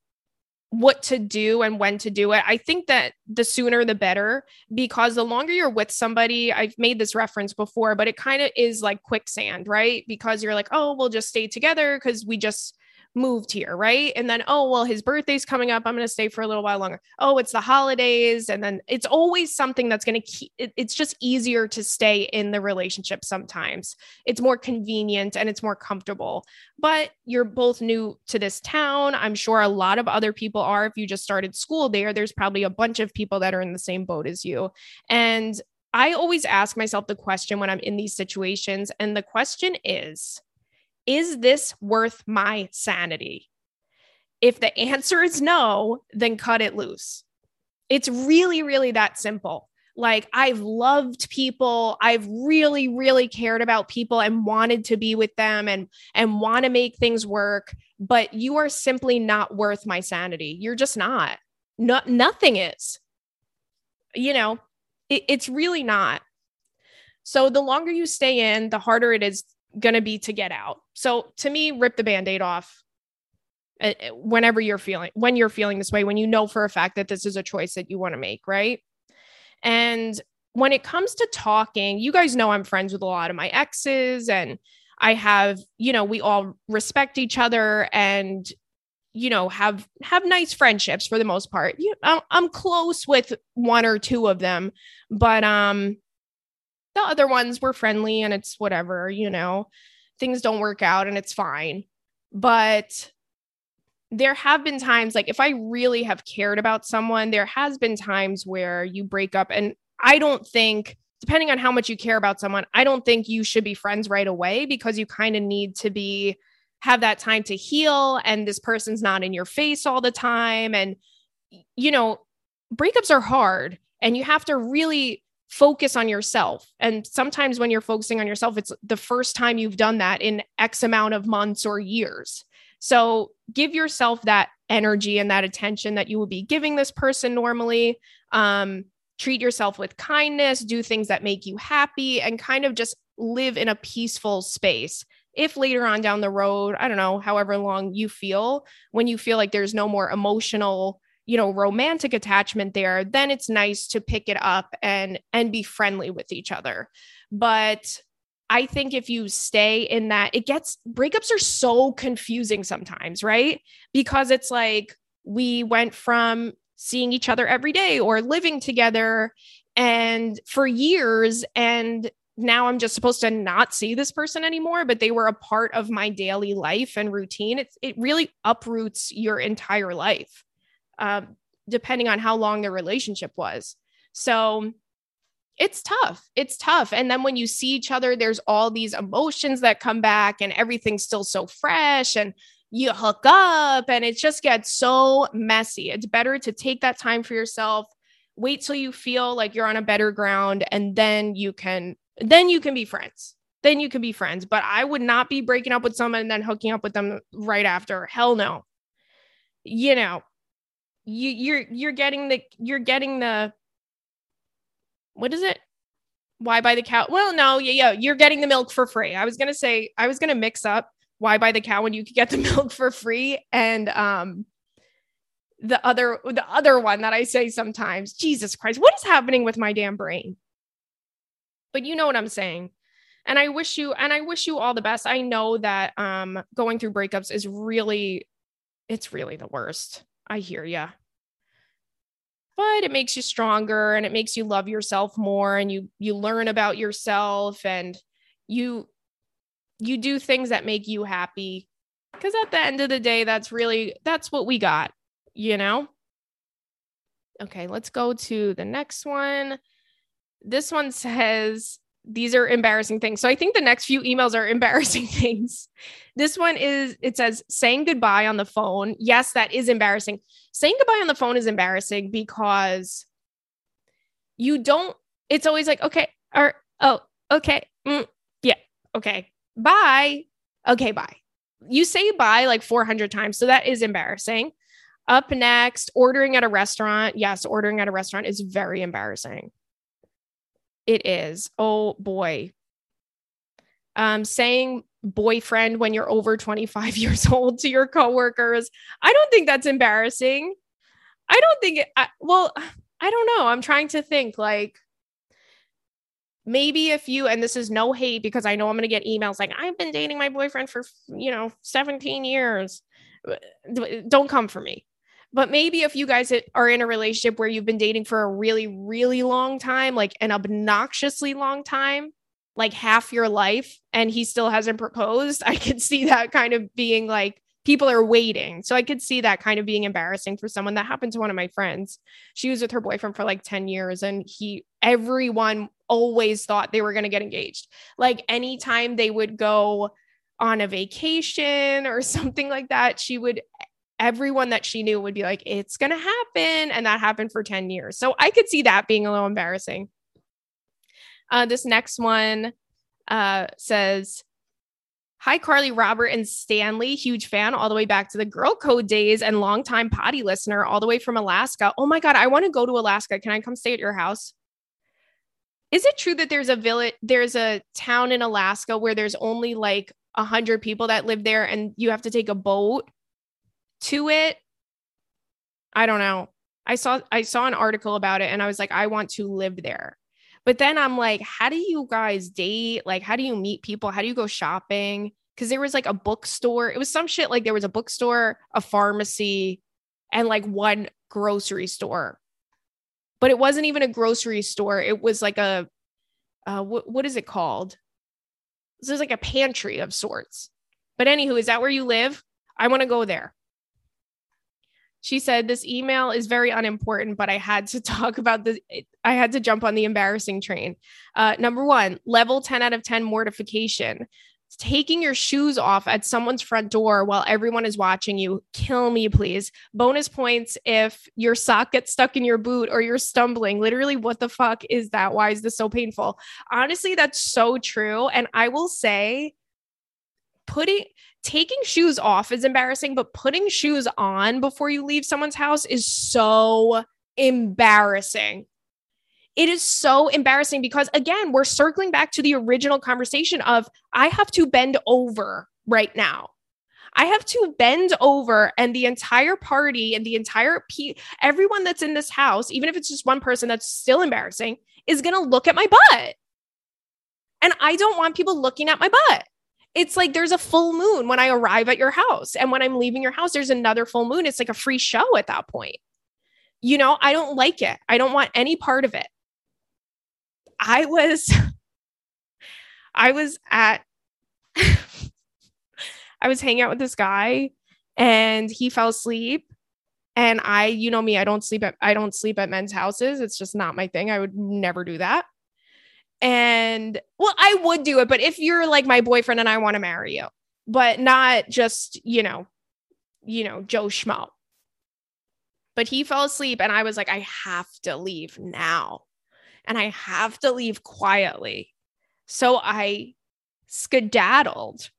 what to do and when to do it. I think that the sooner the better because the longer you're with somebody, I've made this reference before, but it kind of is like quicksand, right? Because you're like, oh, we'll just stay together because we just moved here, right? And then, oh, well, his birthday's coming up. I'm going to stay for a little while longer. Oh, it's the holidays. And then it's always something that's going to keep it, it's just easier to stay in the relationship sometimes. It's more convenient and it's more comfortable. But you're both new to this town. I'm sure a lot of other people are. If you just started school there, there's probably a bunch of people that are in the same boat as you. And I always ask myself the question when I'm in these situations. And the question is, is this worth my sanity? If the answer is no, then cut it loose. It's really, really that simple. Like, I've loved people. I've really, really cared about people and wanted to be with them and, and want to make things work. But you are simply not worth my sanity. You're just not. No, nothing is. You know, it, it's really not. So the longer you stay in, the harder it is going to be to get out. So to me, rip the band-aid off uh, uh, whenever you're feeling when you're feeling this way when you know for a fact that this is a choice that you want to make, right? And when it comes to talking, you guys know I'm friends with a lot of my exes and I have, you know, we all respect each other and you know have have nice friendships for the most part. You, I'm close with one or two of them, but um the other ones were friendly and it's whatever, you know, things don't work out and it's fine. But there have been times like if I really have cared about someone, there has been times where you break up and I don't think depending on how much you care about someone, I don't think you should be friends right away because you kind of need to be have that time to heal and this person's not in your face all the time and you know, breakups are hard and you have to really focus on yourself. And sometimes when you're focusing on yourself, it's the first time you've done that in X amount of months or years. So give yourself that energy and that attention that you will be giving this person normally. Um, treat yourself with kindness, do things that make you happy, and kind of just live in a peaceful space. If later on down the road, I don't know, however long you feel, when you feel like there's no more emotional you know romantic attachment there then it's nice to pick it up and and be friendly with each other. But i think if you stay in that it gets breakups are so confusing sometimes right? Because it's like we went from seeing each other every day or living together and for years and now I'm just supposed to not see this person anymore, but they were a part of my daily life and routine. It's, it really uproots your entire life um, depending on how long their relationship was. So it's tough. It's tough. And then when you see each other, there's all these emotions that come back, and everything's still so fresh, and you hook up, and it just gets so messy. It's better to take that time for yourself, wait till you feel like you're on a better ground, and then you can then you can be friends. Then you can be friends. But I would not be breaking up with someone and then hooking up with them right after. Hell no. You know, you you're you're getting the you're getting the what is it? Why buy the cow? Well, no, yeah, yeah, you're getting the milk for free. I was gonna say I was gonna mix up why buy the cow when you could get the milk for free and um the other the other one that I say sometimes. Jesus Christ, what is happening with my damn brain? But you know what I'm saying. And I wish you and I wish you all the best. I know that um going through breakups is really it's really the worst. I hear you. But it makes you stronger and it makes you love yourself more and you you learn about yourself and you you do things that make you happy because at the end of the day that's really that's what we got, you know? Okay, let's go to the next one. This one says these are embarrassing things. So I think the next few emails are embarrassing things. This one is it says saying goodbye on the phone. Yes, that is embarrassing. Saying goodbye on the phone is embarrassing because you don't it's always like okay or oh okay mm, yeah okay bye okay bye you say bye like 400 times so that is embarrassing up next ordering at a restaurant yes ordering at a restaurant is very embarrassing it is. Oh boy. Um, saying boyfriend when you're over 25 years old to your coworkers. I don't think that's embarrassing. I don't think it, I, well, I don't know. I'm trying to think like maybe if you, and this is no hate because I know I'm going to get emails like, I've been dating my boyfriend for, you know, 17 years. don't come for me. But maybe if you guys are in a relationship where you've been dating for a really, really long time, like an obnoxiously long time, like half your life, and he still hasn't proposed, I could see that kind of being like, people are waiting. So I could see that kind of being embarrassing for someone that happened to one of my friends. She was with her boyfriend for like 10 years and he everyone always thought they were going to get engaged. Like anytime they would go on a vacation or something like that, she would everyone that she knew would be like it's going to happen and that happened for 10 years. So I could see that being a little embarrassing. Uh, this next one uh, says Hi, Carly, Robert, and Stanley. Huge fan all the way back to the Girl Code days and longtime potty listener all the way from Alaska. Oh my God, I want to go to Alaska. Can I come stay at your house? Is it true that there's a village, there's a town in Alaska where there's only like a hundred people that live there and you have to take a boat to it? I don't know. I saw I saw an article about it and I was like, I want to live there. But then I'm like, how do you guys date? Like, how do you meet people? How do you go shopping? Because there was like a bookstore. It was some shit like there was a bookstore, a pharmacy, and like one grocery store. But it wasn't even a grocery store. It was like a, uh, what, what is it called? So there's like a pantry of sorts. But anywho, is that where you live? I want to go there. She said, This email is very unimportant, but I had to talk about this. I had to jump on the embarrassing train. Uh, number one, level 10 out of 10 mortification. Taking your shoes off at someone's front door while everyone is watching you. Kill me, please. Bonus points if your sock gets stuck in your boot or you're stumbling. Literally, what the fuck is that? Why is this so painful? Honestly, that's so true. And I will say, putting taking shoes off is embarrassing, but putting shoes on before you leave someone's house is so embarrassing. It is so embarrassing because, again, we're circling back to the original conversation of I have to bend over right now. I have to bend over, and the entire party and the entire pe- everyone that's in this house, even if it's just one person that's still embarrassing, is going to look at my butt. And I don't want people looking at my butt it's like there's a full moon when I arrive at your house. And when I'm leaving your house, there's another full moon. It's like a free show at that point. You know, I don't like it. I don't want any part of it. I was, I was at, I was hanging out with this guy and he fell asleep. And I, you know me, I don't sleep at, I don't sleep at men's houses. It's just not my thing. I would never do that. And well, I would do it, but if you're like my boyfriend and I want to marry you, but not just, you know, you know, Joe Schmo. But he fell asleep and I was like, I have to leave now. And I have to leave quietly. So I skedaddled,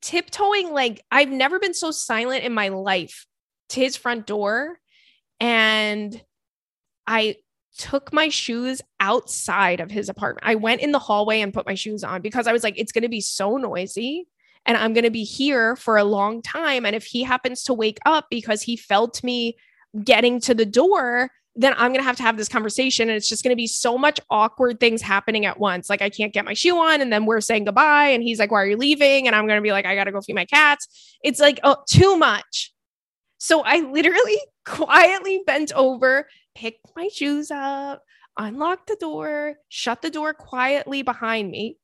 tiptoeing like I've never been so silent in my life to his front door. And I took my shoes outside of his apartment. I went in the hallway and put my shoes on because I was like, it's going to be so noisy and I'm going to be here for a long time. And if he happens to wake up because he felt me getting to the door, then I'm going to have to have this conversation. And it's just going to be so much awkward things happening at once. Like, I can't get my shoe on. And then we're saying goodbye. And he's like, Why are you leaving? And I'm going to be like, I got to go feed my cats. It's like, oh, too much. So I literally quietly bent over, picked my shoes up, unlocked the door, shut the door quietly behind me,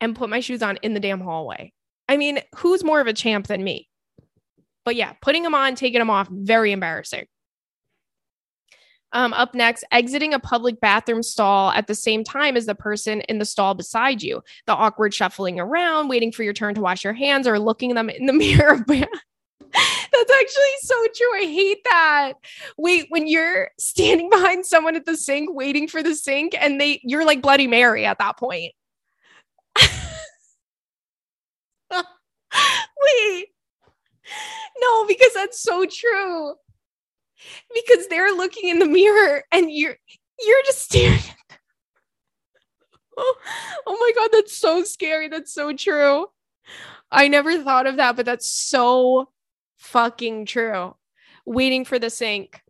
and put my shoes on in the damn hallway. I mean, who's more of a champ than me? But yeah, putting them on, taking them off, very embarrassing. Um, up next, exiting a public bathroom stall at the same time as the person in the stall beside you. The awkward shuffling around, waiting for your turn to wash your hands, or looking them in the mirror That's actually so true. I hate that. Wait, when you're standing behind someone at the sink waiting for the sink and they you're like Bloody Mary at that point. Wait. No, because that's so true. Because they're looking in the mirror and you're you're just staring oh, oh my god, that's so scary. That's so true. I never thought of that, but that's so fucking true. Waiting for the sink.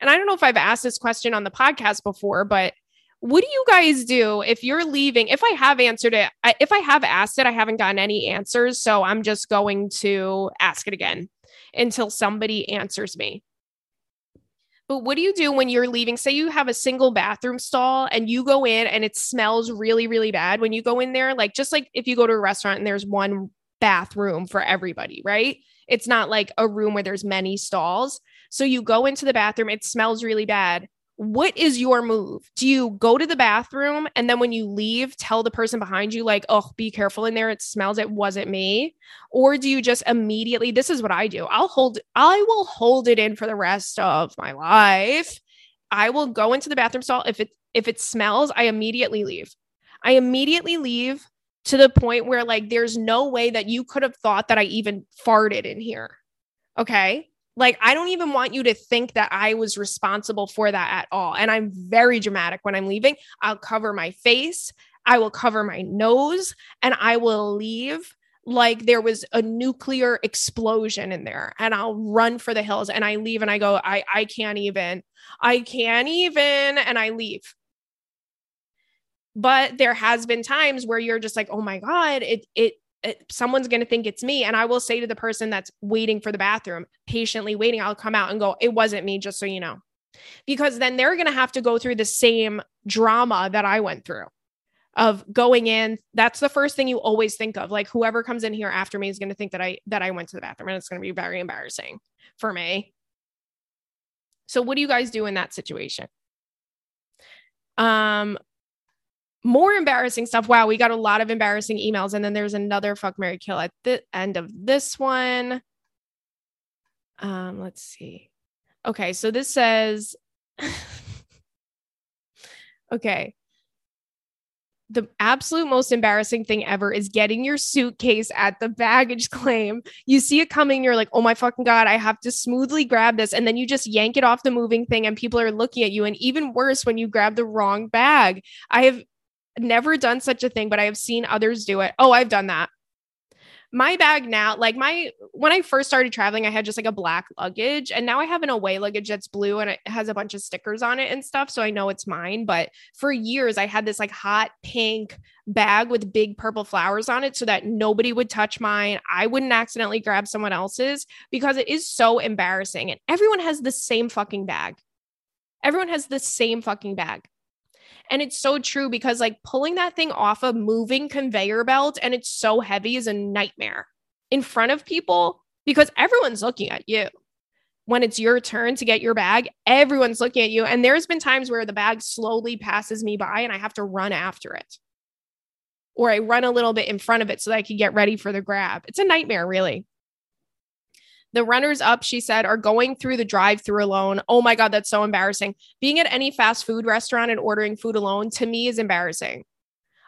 And I don't know if I've asked this question on the podcast before, but what do you guys do if you're leaving? If I have answered it, I, if I have asked it, I haven't gotten any answers. So I'm just going to ask it again until somebody answers me. But what do you do when you're leaving? Say you have a single bathroom stall and you go in and it smells really, really bad when you go in there. Like, just like if you go to a restaurant and there's one bathroom for everybody, right? It's not like a room where there's many stalls. So you go into the bathroom, it smells really bad what is your move? Do you go to the bathroom and then when you leave, tell the person behind you, like, oh, be careful in there. It smells, it wasn't me. Or do you just immediately, this is what I do. I'll hold, I will hold it in for the rest of my life. I will go into the bathroom stall. If it, if it smells, I immediately leave. I immediately leave to the point where like there's no way that you could have thought that I even farted in here. Okay. Like, I don't even want you to think that I was responsible for that at all. And I'm very dramatic when I'm leaving. I'll cover my face, I will cover my nose, and I will leave like there was a nuclear explosion in there and I'll run for the hills and I leave and I go I I can't even I can't even and I leave but there has been times where you're just like oh my god it it it, someone's going to think it's me. And I will say to the person that's waiting for the bathroom, patiently waiting, I'll come out and go, it wasn't me, just so you know. Because then they're going to have to go through the same drama that I went through of going in. That's the first thing you always think of. Like whoever comes in here after me is going to think that I that I went to the bathroom and it's going to be very embarrassing for me. So what do you guys do in that situation? Um more embarrassing stuff. Wow, we got a lot of embarrassing emails. And then there's another fuck Mary Kill at the end of this one. Um, let's see. Okay, so this says okay. The absolute most embarrassing thing ever is getting your suitcase at the baggage claim. You see it coming, you're like, oh my fucking God, I have to smoothly grab this. And then you just yank it off the moving thing, and people are looking at you. And even worse, when you grab the wrong bag. I have never done such a thing, but I have seen others do it. Oh, I've done that. My bag now, like my when I first started traveling, I had just like a black luggage, and now I have an away luggage that's blue and it has a bunch of stickers on it and stuff, so I know it's mine. But for years, I had this like hot pink bag with big purple flowers on it so that nobody would touch mine. I wouldn't accidentally grab someone else's because it is so embarrassing. And everyone has the same fucking bag. Everyone has the same fucking bag. And it's so true because like pulling that thing off a moving conveyor belt and it's so heavy is a nightmare in front of people because everyone's looking at you. When it's your turn to get your bag, everyone's looking at you. And there's been times where the bag slowly passes me by and I have to run after it. Or I run a little bit in front of it so that I can get ready for the grab. It's a nightmare, really. The runners up, she said, are going through the drive through alone. Oh my God, that's so embarrassing. Being at any fast food restaurant and ordering food alone to me is embarrassing.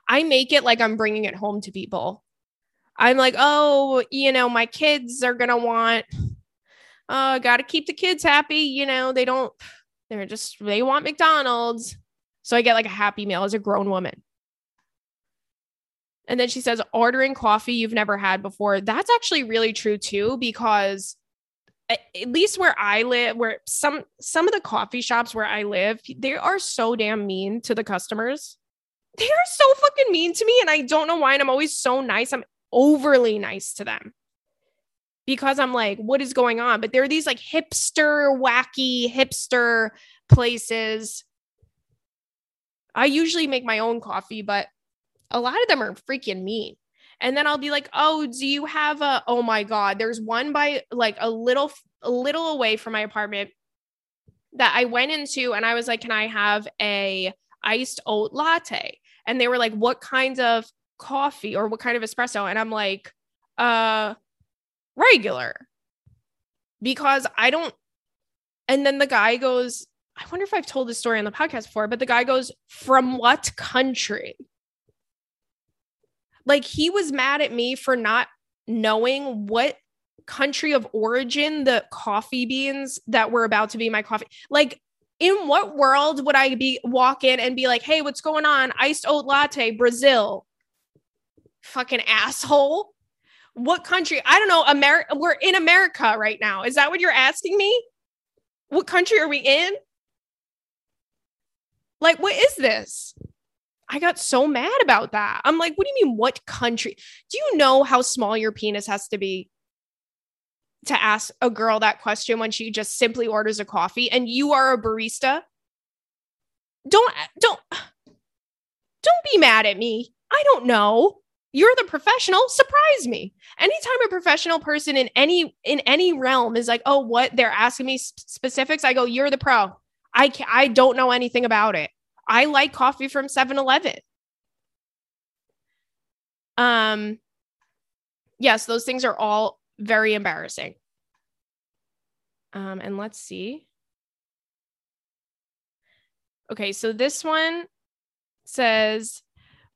I make it like I'm bringing it home to people. I'm like, oh, you know, my kids are going to want, uh, got to keep the kids happy. You know, they don't, they're just, they want McDonald's. So I get like a happy meal as a grown woman. And then she says, ordering coffee you've never had before. That's actually really true too, because at least where I live, where some some of the coffee shops where I live, they are so damn mean to the customers. They are so fucking mean to me. And I don't know why. And I'm always so nice. I'm overly nice to them because I'm like, what is going on? But there are these like hipster, wacky hipster places. I usually make my own coffee, but a lot of them are freaking mean. And then I'll be like, "Oh, do you have a Oh my god, there's one by like a little a little away from my apartment that I went into and I was like, "Can I have a iced oat latte?" And they were like, "What kinds of coffee or what kind of espresso?" And I'm like, "Uh, regular." Because I don't and then the guy goes, I wonder if I've told this story on the podcast before, but the guy goes, From what country? Like he was mad at me for not knowing what country of origin the coffee beans that were about to be my coffee. Like in what world would I be walk in and be like, "Hey, what's going on? Iced oat latte, Brazil." Fucking asshole. What country? I don't know. America. We're in America right now. Is that what you're asking me? What country are we in? Like, what is this? I got so mad about that. I'm like, what do you mean, what country? Do you know how small your penis has to be to ask a girl that question when she just simply orders a coffee and you are a barista? Don't, don't, don't be mad at me. I don't know. You're the professional. Surprise me. Anytime a professional person in any in any realm is like, "Oh, what they're asking me specifics," I go, "You're the pro." I can, I don't know anything about it. I like coffee from 7-Eleven. Um yes, those things are all very embarrassing. Um and let's see. Okay, so this one says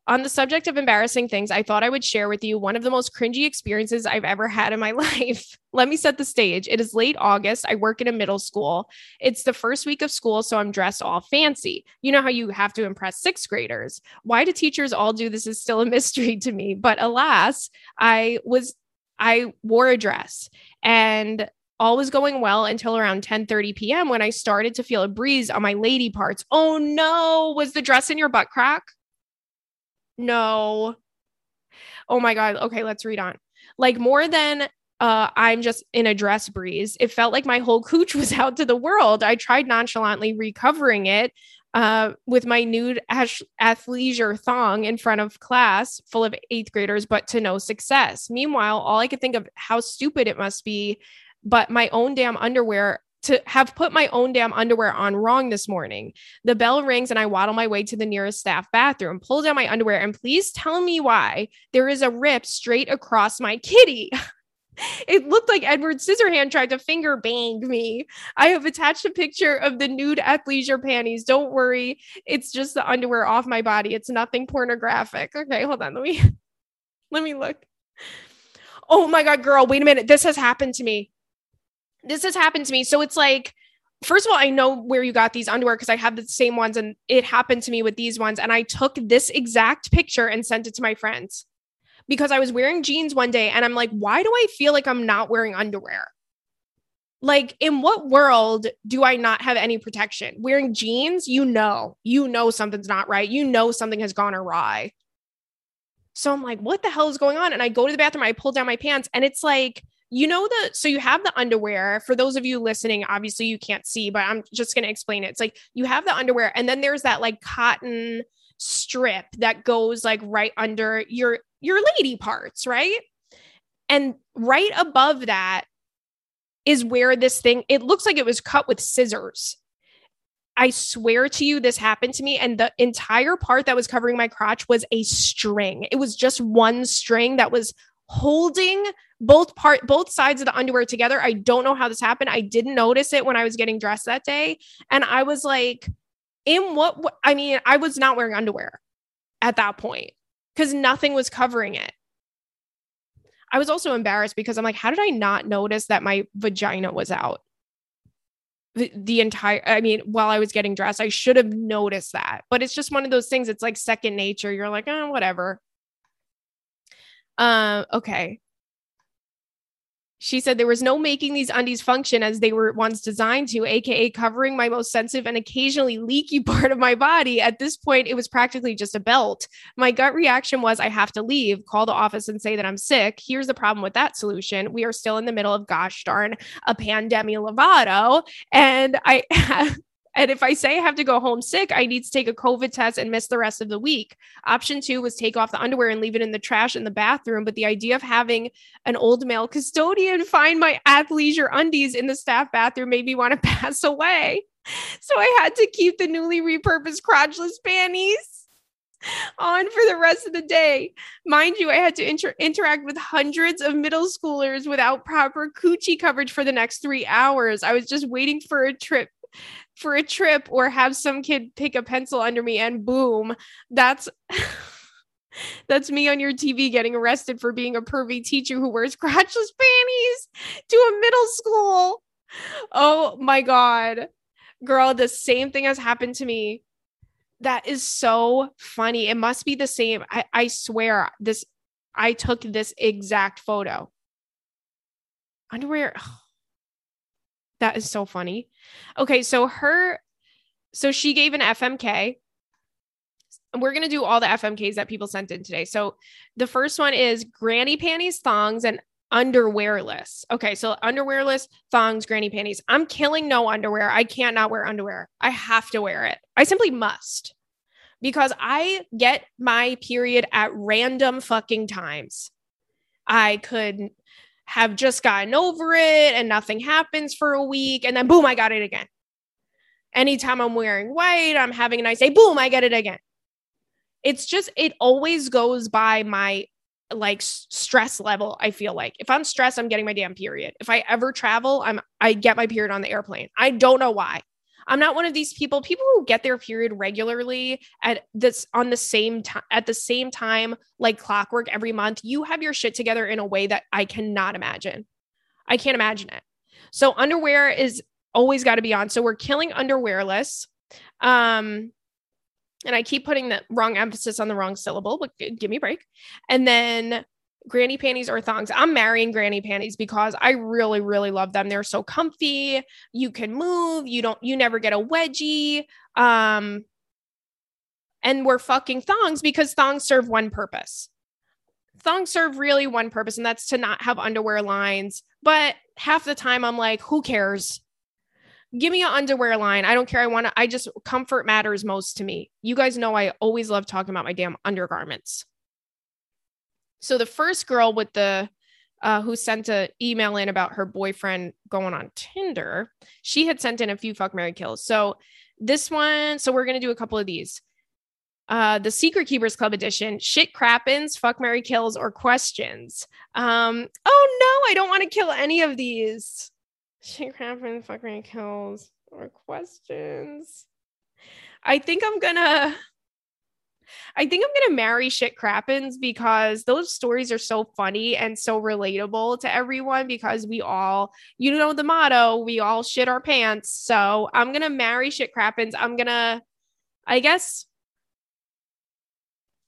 on the subject of embarrassing things, I thought I would share with you one of the most cringy experiences I've ever had in my life. Let me set the stage. It is late August. I work in a middle school. It's the first week of school, so I'm dressed all fancy. You know how you have to impress sixth graders. Why do teachers all do this is still a mystery to me. But alas, I was I wore a dress and all was going well until around 10 30 p.m. when I started to feel a breeze on my lady parts. Oh no, was the dress in your butt crack? No. Oh my God. Okay, let's read on. Like more than uh, I'm just in a dress breeze. It felt like my whole cooch was out to the world. I tried nonchalantly recovering it uh, with my nude ash- athleisure thong in front of class full of eighth graders, but to no success. Meanwhile, all I could think of how stupid it must be, but my own damn underwear to have put my own damn underwear on wrong this morning. The bell rings and I waddle my way to the nearest staff bathroom, pull down my underwear, and please tell me why there is a rip straight across my kitty. it looked like Edward Scissorhand tried to finger bang me. I have attached a picture of the nude athleisure panties. Don't worry, it's just the underwear off my body. It's nothing pornographic. Okay, hold on. Let me let me look. Oh my god, girl, wait a minute. This has happened to me this has happened to me. So it's like, first of all, I know where you got these underwear because I have the same ones and it happened to me with these ones. And I took this exact picture and sent it to my friends because I was wearing jeans one day and I'm like, why do I feel like I'm not wearing underwear? Like, in what world do I not have any protection? Wearing jeans, you know, you know something's not right. You know something has gone awry. So I'm like, what the hell is going on? And I go to the bathroom, I pull down my pants, and it's like, you know the so you have the underwear for those of you listening obviously you can't see but i'm just going to explain it it's like you have the underwear and then there's that like cotton strip that goes like right under your your lady parts right and right above that is where this thing it looks like it was cut with scissors I swear to you, this happened to me. And the entire part that was covering my crotch was a string. It was just one string that was holding both part both sides of the underwear together. I don't know how this happened. I didn't notice it when I was getting dressed that day. And I was like, in what I mean, I was not wearing underwear at that point because nothing was covering it. I was also embarrassed because I'm like, how did I not notice that my vagina was out? The, the entire, I mean, while I was getting dressed, I should have noticed that. But it's just one of those things. It's like second nature. You're like, oh, whatever. Um, okay. She said there was no making these undies function as they were once designed to, aka covering my most sensitive and occasionally leaky part of my body. At this point, it was practically just a belt. My gut reaction was I have to leave, call the office and say that I'm sick. Here's the problem with that solution. We are still in the middle of gosh darn a pandemic Lovato. And I And if I say I have to go home sick, I need to take a COVID test and miss the rest of the week. Option two was take off the underwear and leave it in the trash in the bathroom. But the idea of having an old male custodian find my athleisure undies in the staff bathroom made me want to pass away. So I had to keep the newly repurposed crotchless panties on for the rest of the day. Mind you, I had to inter- interact with hundreds of middle schoolers without proper coochie coverage for the next three hours. I was just waiting for a trip for a trip or have some kid pick a pencil under me and boom, that's that's me on your TV getting arrested for being a pervy teacher who wears crotchless panties to a middle school. Oh my god. Girl, the same thing has happened to me. That is so funny. It must be the same. I, I swear this I took this exact photo. Underwear. That is so funny. Okay, so her So she gave an FMK. We're going to do all the FMKs that people sent in today. So the first one is granny panties, thongs, and underwearless. Okay, so underwearless, thongs, granny panties. I'm killing no underwear. I can't not wear underwear. I have to wear it. I simply must because I get my period at random fucking times. I could have just gotten over it and nothing happens for a week and then boom, I got it again. Anytime I'm wearing white, I'm having a nice day, boom, I get it again. It's just, it always goes by my like stress level i feel like if i'm stressed i'm getting my damn period if i ever travel i'm i get my period on the airplane i don't know why i'm not one of these people people who get their period regularly at this on the same time at the same time like clockwork every month you have your shit together in a way that i cannot imagine. I can't imagine it. So underwear is always got to be on. So we're killing underwearless. Um and I keep putting the wrong emphasis on the wrong syllable, but give me a break. And then granny panties or thongs. I'm marrying granny panties because I really, really love them. They're so comfy. You can move. You don't, you never get a wedgie. Um, and we're fucking thongs because thongs serve one purpose. Thongs serve really one purpose, and that's to not have underwear lines. But half the time I'm like, who cares? give me an underwear line. I don't care. I want to, I just, comfort matters most to me. You guys know I always love talking about my damn undergarments. So the first girl with the, uh, who sent an email in about her boyfriend going on Tinder, she had sent in a few fuck Mary kills. So this one, so we're to do a couple of these. Uh, the Secret Keepers Club edition, shit crappens, fuck Mary kills, or questions. Um, oh no, I don't want to kill any of these. Shit crappens, fuck Mary kills, or questions. I think I'm gonna. I think I'm gonna marry shit crappens because those stories are so funny and so relatable to everyone because we all, you know, the motto, we all shit our pants. So I'm gonna marry shit crappens. I'm gonna, I guess.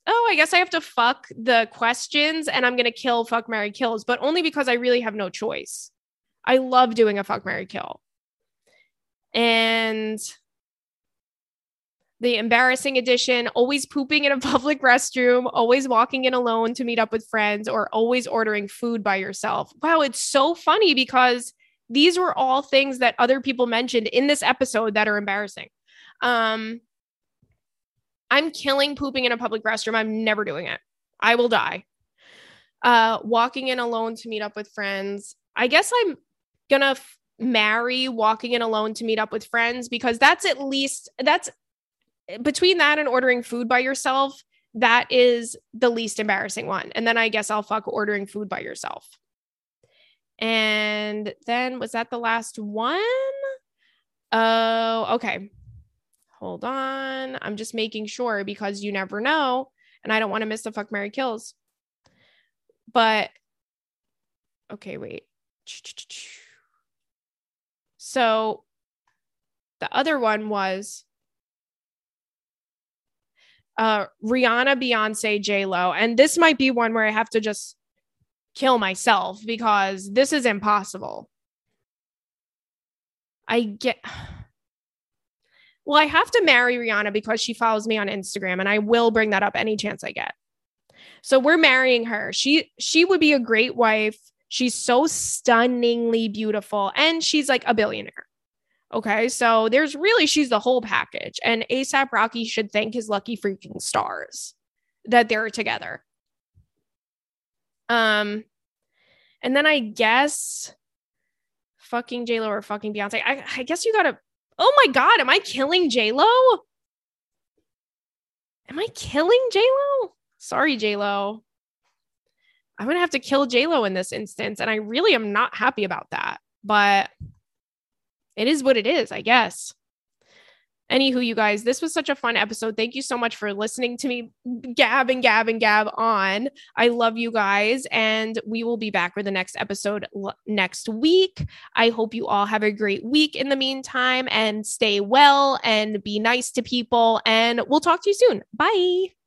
Oh, I guess I have to fuck the questions and I'm gonna kill fuck Mary kills, but only because I really have no choice. I love doing a fuck Mary kill. And the embarrassing edition, always pooping in a public restroom, always walking in alone to meet up with friends, or always ordering food by yourself. Wow, it's so funny because these were all things that other people mentioned in this episode that are embarrassing. Um, I'm killing pooping in a public restroom. I'm never doing it. I will die. Uh, walking in alone to meet up with friends. I guess I'm gonna f- marry walking in alone to meet up with friends because that's at least that's between that and ordering food by yourself that is the least embarrassing one. And then i guess i'll fuck ordering food by yourself. And then was that the last one? Oh okay. Hold on. I'm just making sure because you never know and i don't want to miss the fuck mary kills. But okay wait. So the other one was uh, Rihanna, Beyonce, J Lo, and this might be one where I have to just kill myself because this is impossible. I get. Well, I have to marry Rihanna because she follows me on Instagram, and I will bring that up any chance I get. So we're marrying her. She she would be a great wife. She's so stunningly beautiful and she's like a billionaire. Okay. So there's really, she's the whole package. And ASAP Rocky should thank his lucky freaking stars that they're together. Um, and then I guess fucking JLo or fucking Beyonce. I, I guess you gotta, oh my God, am I killing JLo? Am I killing JLo? Sorry, JLo. I'm gonna have to kill JLo in this instance. And I really am not happy about that. But it is what it is, I guess. Anywho, you guys, this was such a fun episode. Thank you so much for listening to me gab and gab and gab on. I love you guys, and we will be back for the next episode l- next week. I hope you all have a great week in the meantime and stay well and be nice to people. And we'll talk to you soon. Bye.